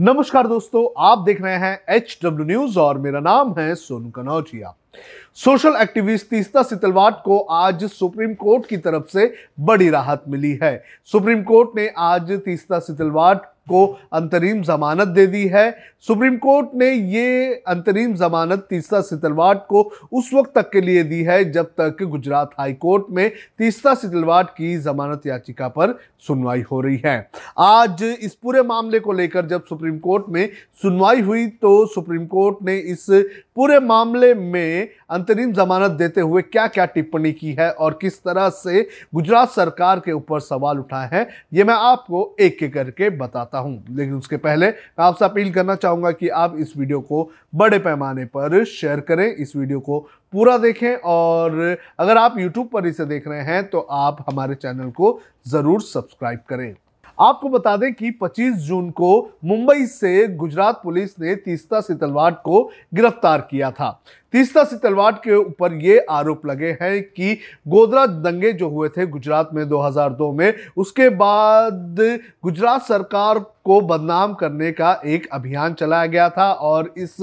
नमस्कार दोस्तों, आप देख रहे हैं एच डब्ल्यू न्यूज़ और मेरा नाम है सोनू कनौजिया। सोशल एक्टिविस्ट तीस्ता सितलवाट को आज सुप्रीम कोर्ट की तरफ़ से बड़ी राहत मिली है। सुप्रीम कोर्ट ने आज तीस्ता सितलवाट को अंतरिम जमानत दे दी है। सुप्रीम कोर्ट ने ये अंतरिम जमानत तीसरा सितलवाट को उस वक्त तक के लिए दी है जब तक गुजरात हाई कोर्ट में तीसरा सितलवाट की जमानत याचिका पर सुनवाई हो रही है। आज इस पूरे मामले को लेकर जब सुप्रीम कोर्ट में सुनवाई हुई तो सुप्रीम कोर्ट ने इस पूरे मामले में अंतरिम जमानत देते हुए क्या क्या टिप्पणी की है और किस तरह से गुजरात सरकार के ऊपर सवाल उठाए हैं, ये मैं आपको एक एक करके बताता हूँ। लेकिन उसके पहले मैं आपसे अपील करना चाहूँगा कि आप इस वीडियो को बड़े पैमाने पर शेयर करें, इस वीडियो को पूरा देखें और अगर आप यूट्यूब पर इसे देख रहे हैं तो आप हमारे चैनल को ज़रूर सब्सक्राइब करें। आपको बता दें कि 25 जून को मुंबई से गुजरात पुलिस ने तीस्ता सितलवाट को गिरफ़्तार किया था। तीस्ता सितलवाट के ऊपर ये आरोप लगे हैं कि गोदरा दंगे जो हुए थे गुजरात में 2002 में, उसके बाद गुजरात सरकार को बदनाम करने का एक अभियान चलाया गया था और इस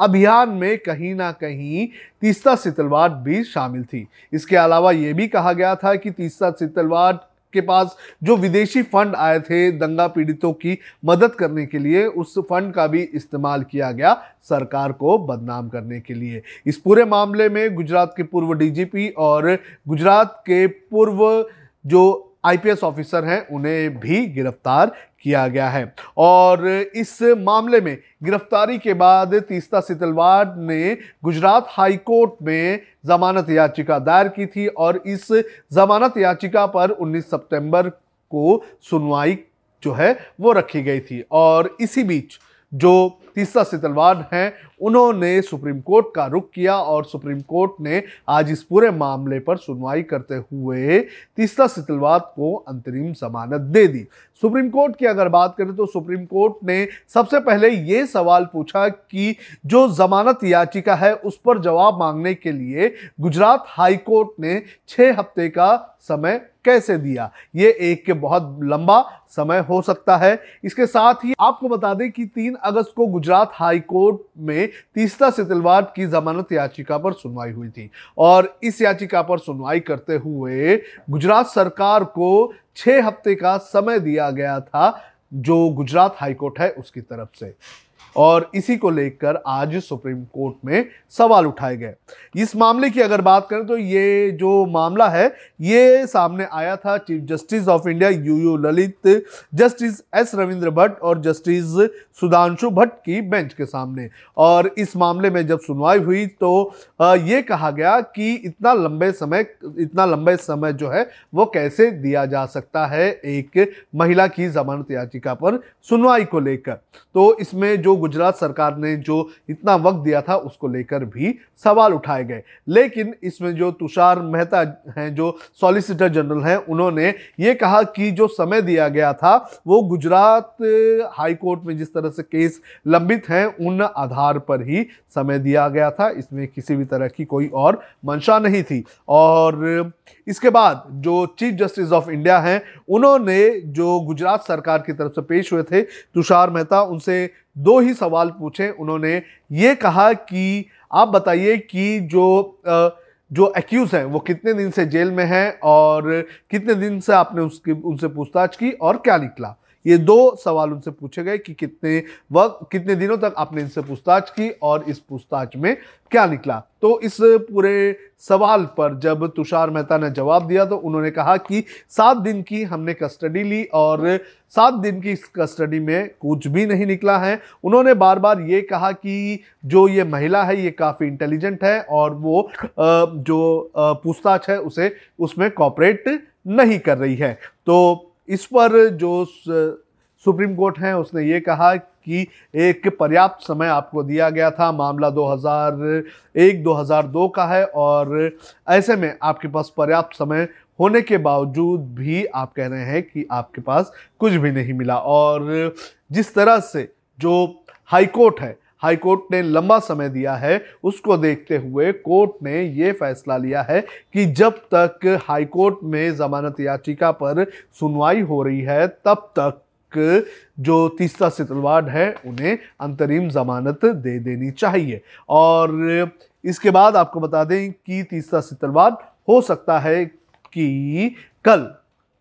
अभियान में कहीं ना कहीं तीस्ता सितलवाट भी शामिल थी। इसके अलावा ये भी कहा गया था कि तीस्ता सितलवाट के पास जो विदेशी फंड आए थे दंगा पीड़ितों की मदद करने के लिए, उस फंड का भी इस्तेमाल किया गया सरकार को बदनाम करने के लिए। इस पूरे मामले में गुजरात के पूर्व डीजीपी और गुजरात के पूर्व जो आईपीएस ऑफिसर हैं, उन्हें भी गिरफ़्तार किया गया है। और इस मामले में गिरफ्तारी के बाद तीस्ता सितलवाड ने गुजरात हाई कोर्ट में जमानत याचिका दायर की थी और इस जमानत याचिका पर 19 सितंबर को सुनवाई जो है, वो रखी गई थी। और इसी बीच जो तीसरा सितलवाड हैं, उन्होंने सुप्रीम कोर्ट का रुख किया और सुप्रीम कोर्ट ने आज इस पूरे मामले पर सुनवाई करते हुए तीसरा सितलवाद को अंतरिम जमानत दे दी। सुप्रीम कोर्ट की अगर बात करें तो सुप्रीम कोर्ट ने सबसे पहले ये सवाल पूछा कि जो जमानत याचिका है, उस पर जवाब मांगने के लिए गुजरात हाई कोर्ट ने छः हफ़्ते का समय कैसे दिया? ये एक के बहुत लंबा समय हो सकता है। इसके साथ ही आपको बता दें कि तीन अगस्त को गुजरात हाई कोर्ट में तीसरा सितलवार की जमानत याचिका पर सुनवाई हुई थी और इस याचिका पर सुनवाई करते हुए गुजरात सरकार को छह हफ़्ते का समय दिया गया था, जो गुजरात हाईकोर्ट है उसकी तरफ़ से। और इसी को लेकर आज सुप्रीम कोर्ट में सवाल उठाए गए। इस मामले की अगर बात करें तो ये जो मामला है, ये सामने आया था chief justice of India U U Lalit, justice S Ravindra Bhat और जस्टिस सुधांशु भट्ट की बेंच के सामने। और इस मामले में जब सुनवाई हुई तो ये कहा गया कि इतना लंबे समय, इतना लंबे समय जो है वो कैसे दिया जा सकता है एक महिला की जमानत याचिका पर सुनवाई को लेकर। तो इसमें जो गुजरात सरकार ने जो इतना वक्त दिया था, उसको लेकर भी सवाल उठाए गए। लेकिन इसमें जो तुषार मेहता हैं, जो सॉलिसिटर जनरल हैं, उन्होंने ये कहा कि जो समय दिया गया था, वो गुजरात हाई कोर्ट में जिस तरह से केस लंबित हैं, उन आधार पर ही समय दिया गया था। इसमें किसी भी तरह की कोई और मंशा नहीं थी। और इसके बाद जो चीफ जस्टिस ऑफ़ इंडिया हैं, उन्होंने जो गुजरात सरकार की तरफ़ से पेश हुए थे, तुषार मेहता, उनसे दो ही सवाल पूछे उन्होंने। ये कहा कि, आप बताइए कि जो जो एक्यूज हैं, वो कितने दिन से जेल में हैं और कितने दिन से आपने उसकी, उनसे पूछताछ की और क्या निकला? ये दो सवाल उनसे पूछे गए कि कितने वक्त, कितने दिनों तक आपने इनसे पूछताछ की और इस पूछताछ में क्या निकला? तो इस पूरे सवाल पर जब तुषार मेहता ने जवाब दिया तो उन्होंने कहा कि सात दिन की हमने कस्टडी ली और सात दिन की इस कस्टडी में कुछ भी नहीं निकला है। उन्होंने बार बार ये कहा कि जो ये महिला है, ये काफ़ी इंटेलिजेंट है और वो जो पूछताछ है, उसे उसमें कॉपरेट नहीं कर रही है। तो इस पर जो सुप्रीम कोर्ट है, उसने ये कहा कि एक पर्याप्त समय आपको दिया गया था। मामला 2001-2002 का है और ऐसे में आपके पास पर्याप्त समय होने के बावजूद भी आप कह रहे हैं कि आपके पास कुछ भी नहीं मिला। और जिस तरह से जो हाई कोर्ट है हाई कोर्ट ने लंबा समय दिया है। उसको देखते हुए कोर्ट ने ये फैसला लिया है कि जब तक हाई कोर्ट में जमानत याचिका पर सुनवाई हो रही है, तब तक जो तीसरा सितलवाड है, उन्हें अंतरिम जमानत दे देनी चाहिए। और इसके बाद आपको बता दें कि तीसरा सितलवाड हो सकता है कि कल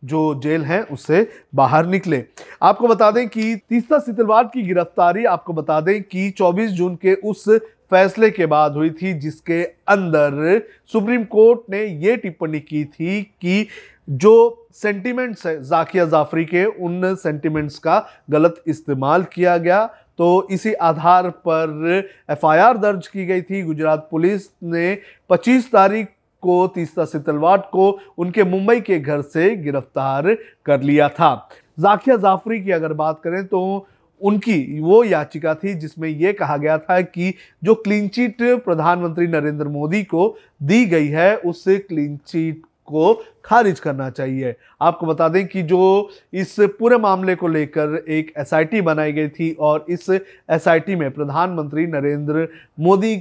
जो जेल है, उससे बाहर निकले। आपको बता दें कि तीसरा सितलवाड की गिरफ्तारी आपको बता दें कि 24 जून के उस फैसले के बाद हुई थी, जिसके अंदर सुप्रीम कोर्ट ने यह टिप्पणी की थी कि जो सेंटिमेंट्स है, जाकिया जाफरी के, उन सेंटिमेंट्स का गलत इस्तेमाल किया गया। तो इसी आधार पर एफआईआर दर्ज की गई थी। गुजरात पुलिस ने 25 तारीख को, तीसरा सितलवाट को उनके मुंबई के घर से गिरफ़्तार कर लिया था। जाकिया जाफरी की अगर बात करें तो उनकी वो याचिका थी जिसमें यह कहा गया था कि जो क्लीन चिट प्रधानमंत्री नरेंद्र मोदी को दी गई है, उस क्लीन चिट को खारिज करना चाहिए। आपको बता दें कि जो इस पूरे मामले को लेकर एक एसआईटी बनाई गई थी और इस एसआईटी में प्रधानमंत्री नरेंद्र मोदी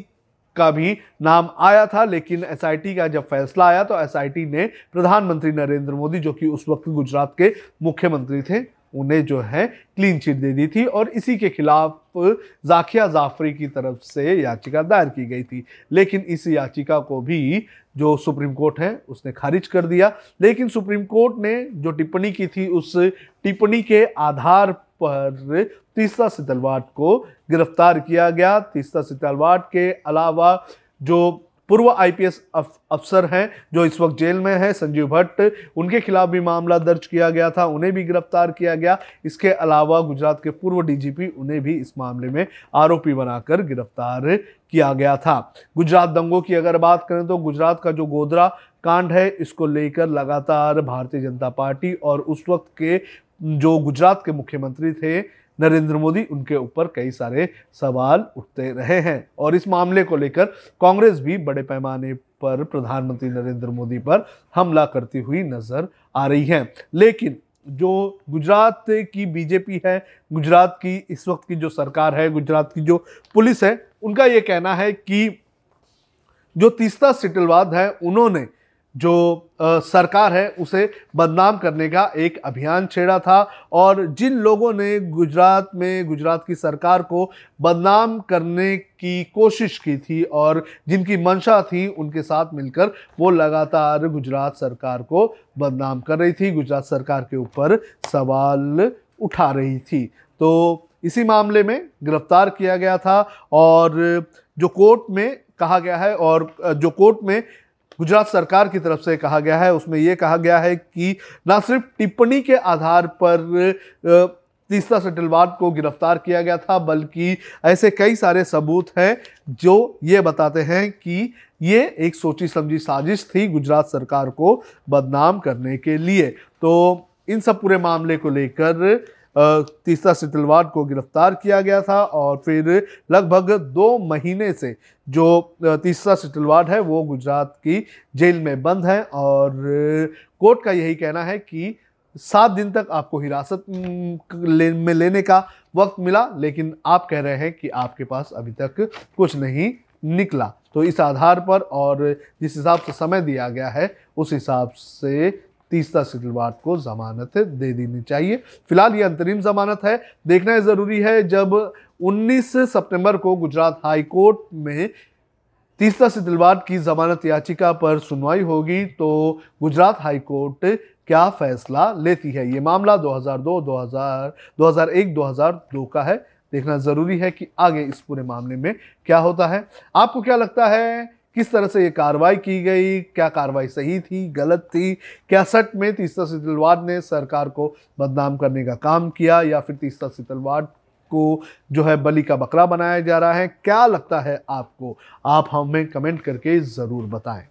का भी नाम आया था, लेकिन एसआईटी का जब फैसला आया तो एसआईटी ने प्रधानमंत्री नरेंद्र मोदी, जो कि उस वक्त गुजरात के मुख्यमंत्री थे, उन्हें जो है क्लीन चिट दे दी थी और इसी के खिलाफ जाकिया जाफरी की तरफ़ से याचिका दायर की गई थी। लेकिन इस याचिका को भी जो सुप्रीम कोर्ट है, उसने खारिज कर दिया। लेकिन सुप्रीम कोर्ट ने जो टिप्पणी की थी, उस टिप्पणी के आधार पर तीसरा सितलवाट को गिरफ़्तार किया गया। तीसरा सितलवाट के अलावा जो पूर्व आईपीएस अफसर हैं, जो इस वक्त जेल में हैं, संजीव भट्ट, उनके खिलाफ भी मामला दर्ज किया गया था, उन्हें भी गिरफ़्तार किया गया। इसके अलावा गुजरात के पूर्व डीजीपी, उन्हें भी इस मामले में आरोपी बनाकर गिरफ़्तार किया गया था। गुजरात दंगों की अगर बात करें तो गुजरात का जो गोदरा कांड है, इसको लेकर लगातार भारतीय जनता पार्टी और उस वक्त के जो गुजरात के मुख्यमंत्री थे, नरेंद्र मोदी, उनके ऊपर कई सारे सवाल उठते रहे हैं। और इस मामले को लेकर कांग्रेस भी बड़े पैमाने पर प्रधानमंत्री नरेंद्र मोदी पर हमला करती हुई नज़र आ रही है। लेकिन जो गुजरात की बीजेपी है, गुजरात की इस वक्त की जो सरकार है, गुजरात की जो पुलिस है, उनका ये कहना है कि जो तीसरा सिटलवाद है, उन्होंने जो आ, सरकार है उसे बदनाम करने का एक अभियान छेड़ा था और जिन लोगों ने गुजरात में गुजरात की सरकार को बदनाम करने की कोशिश की थी और जिनकी मंशा थी उनके साथ मिलकर वो लगातार गुजरात सरकार को बदनाम कर रही थी गुजरात सरकार के ऊपर सवाल उठा रही थी। तो इसी मामले में गिरफ़्तार किया गया था और जो कोर्ट में कहा गया है और जो कोर्ट में गुजरात सरकार की तरफ़ से कहा गया है। उसमें यह कहा गया है कि न सिर्फ़ टिप्पणी के आधार पर तीसरा सेटलवाद को गिरफ़्तार किया गया था, बल्कि ऐसे कई सारे सबूत हैं जो ये बताते हैं कि ये एक सोची समझी साजिश थी गुजरात सरकार को बदनाम करने के लिए। तो इन सब पूरे मामले को लेकर तीसरा सितलवाड को गिरफ़्तार किया गया था और फिर लगभग दो महीने से जो तीसरा सितलवाड है, वो गुजरात की जेल में बंद है और कोर्ट का यही कहना है कि सात दिन तक आपको हिरासत में लेने का वक्त मिला, लेकिन आप कह रहे हैं कि आपके पास अभी तक कुछ नहीं निकला। तो इस आधार पर और जिस हिसाब से समय दिया गया है, उस हिसाब से तीसरा सिलवार को जमानत दे देनी चाहिए। फ़िलहाल ये अंतरिम जमानत है। देखना ज़रूरी है जब 19 सितंबर को गुजरात हाई कोर्ट में तीसरा सितलवाड की जमानत याचिका पर सुनवाई होगी तो गुजरात हाई कोर्ट क्या फैसला लेती है? ये मामला 2002, 2000, 2001, 2002 का है। देखना ज़रूरी है कि आगे इस पूरे मामले में क्या होता है। आपको क्या लगता है? किस तरह से ये कार्रवाई की गई, क्या कार्रवाई सही थी, गलत थी, क्या सट में तीसरा सितलवाड ने सरकार को बदनाम करने का काम किया या फिर तीसरा सितलवाड को जो है बलि का बकरा बनाया जा रहा है, क्या लगता है आपको? आप हमें कमेंट करके ज़रूर बताएँ।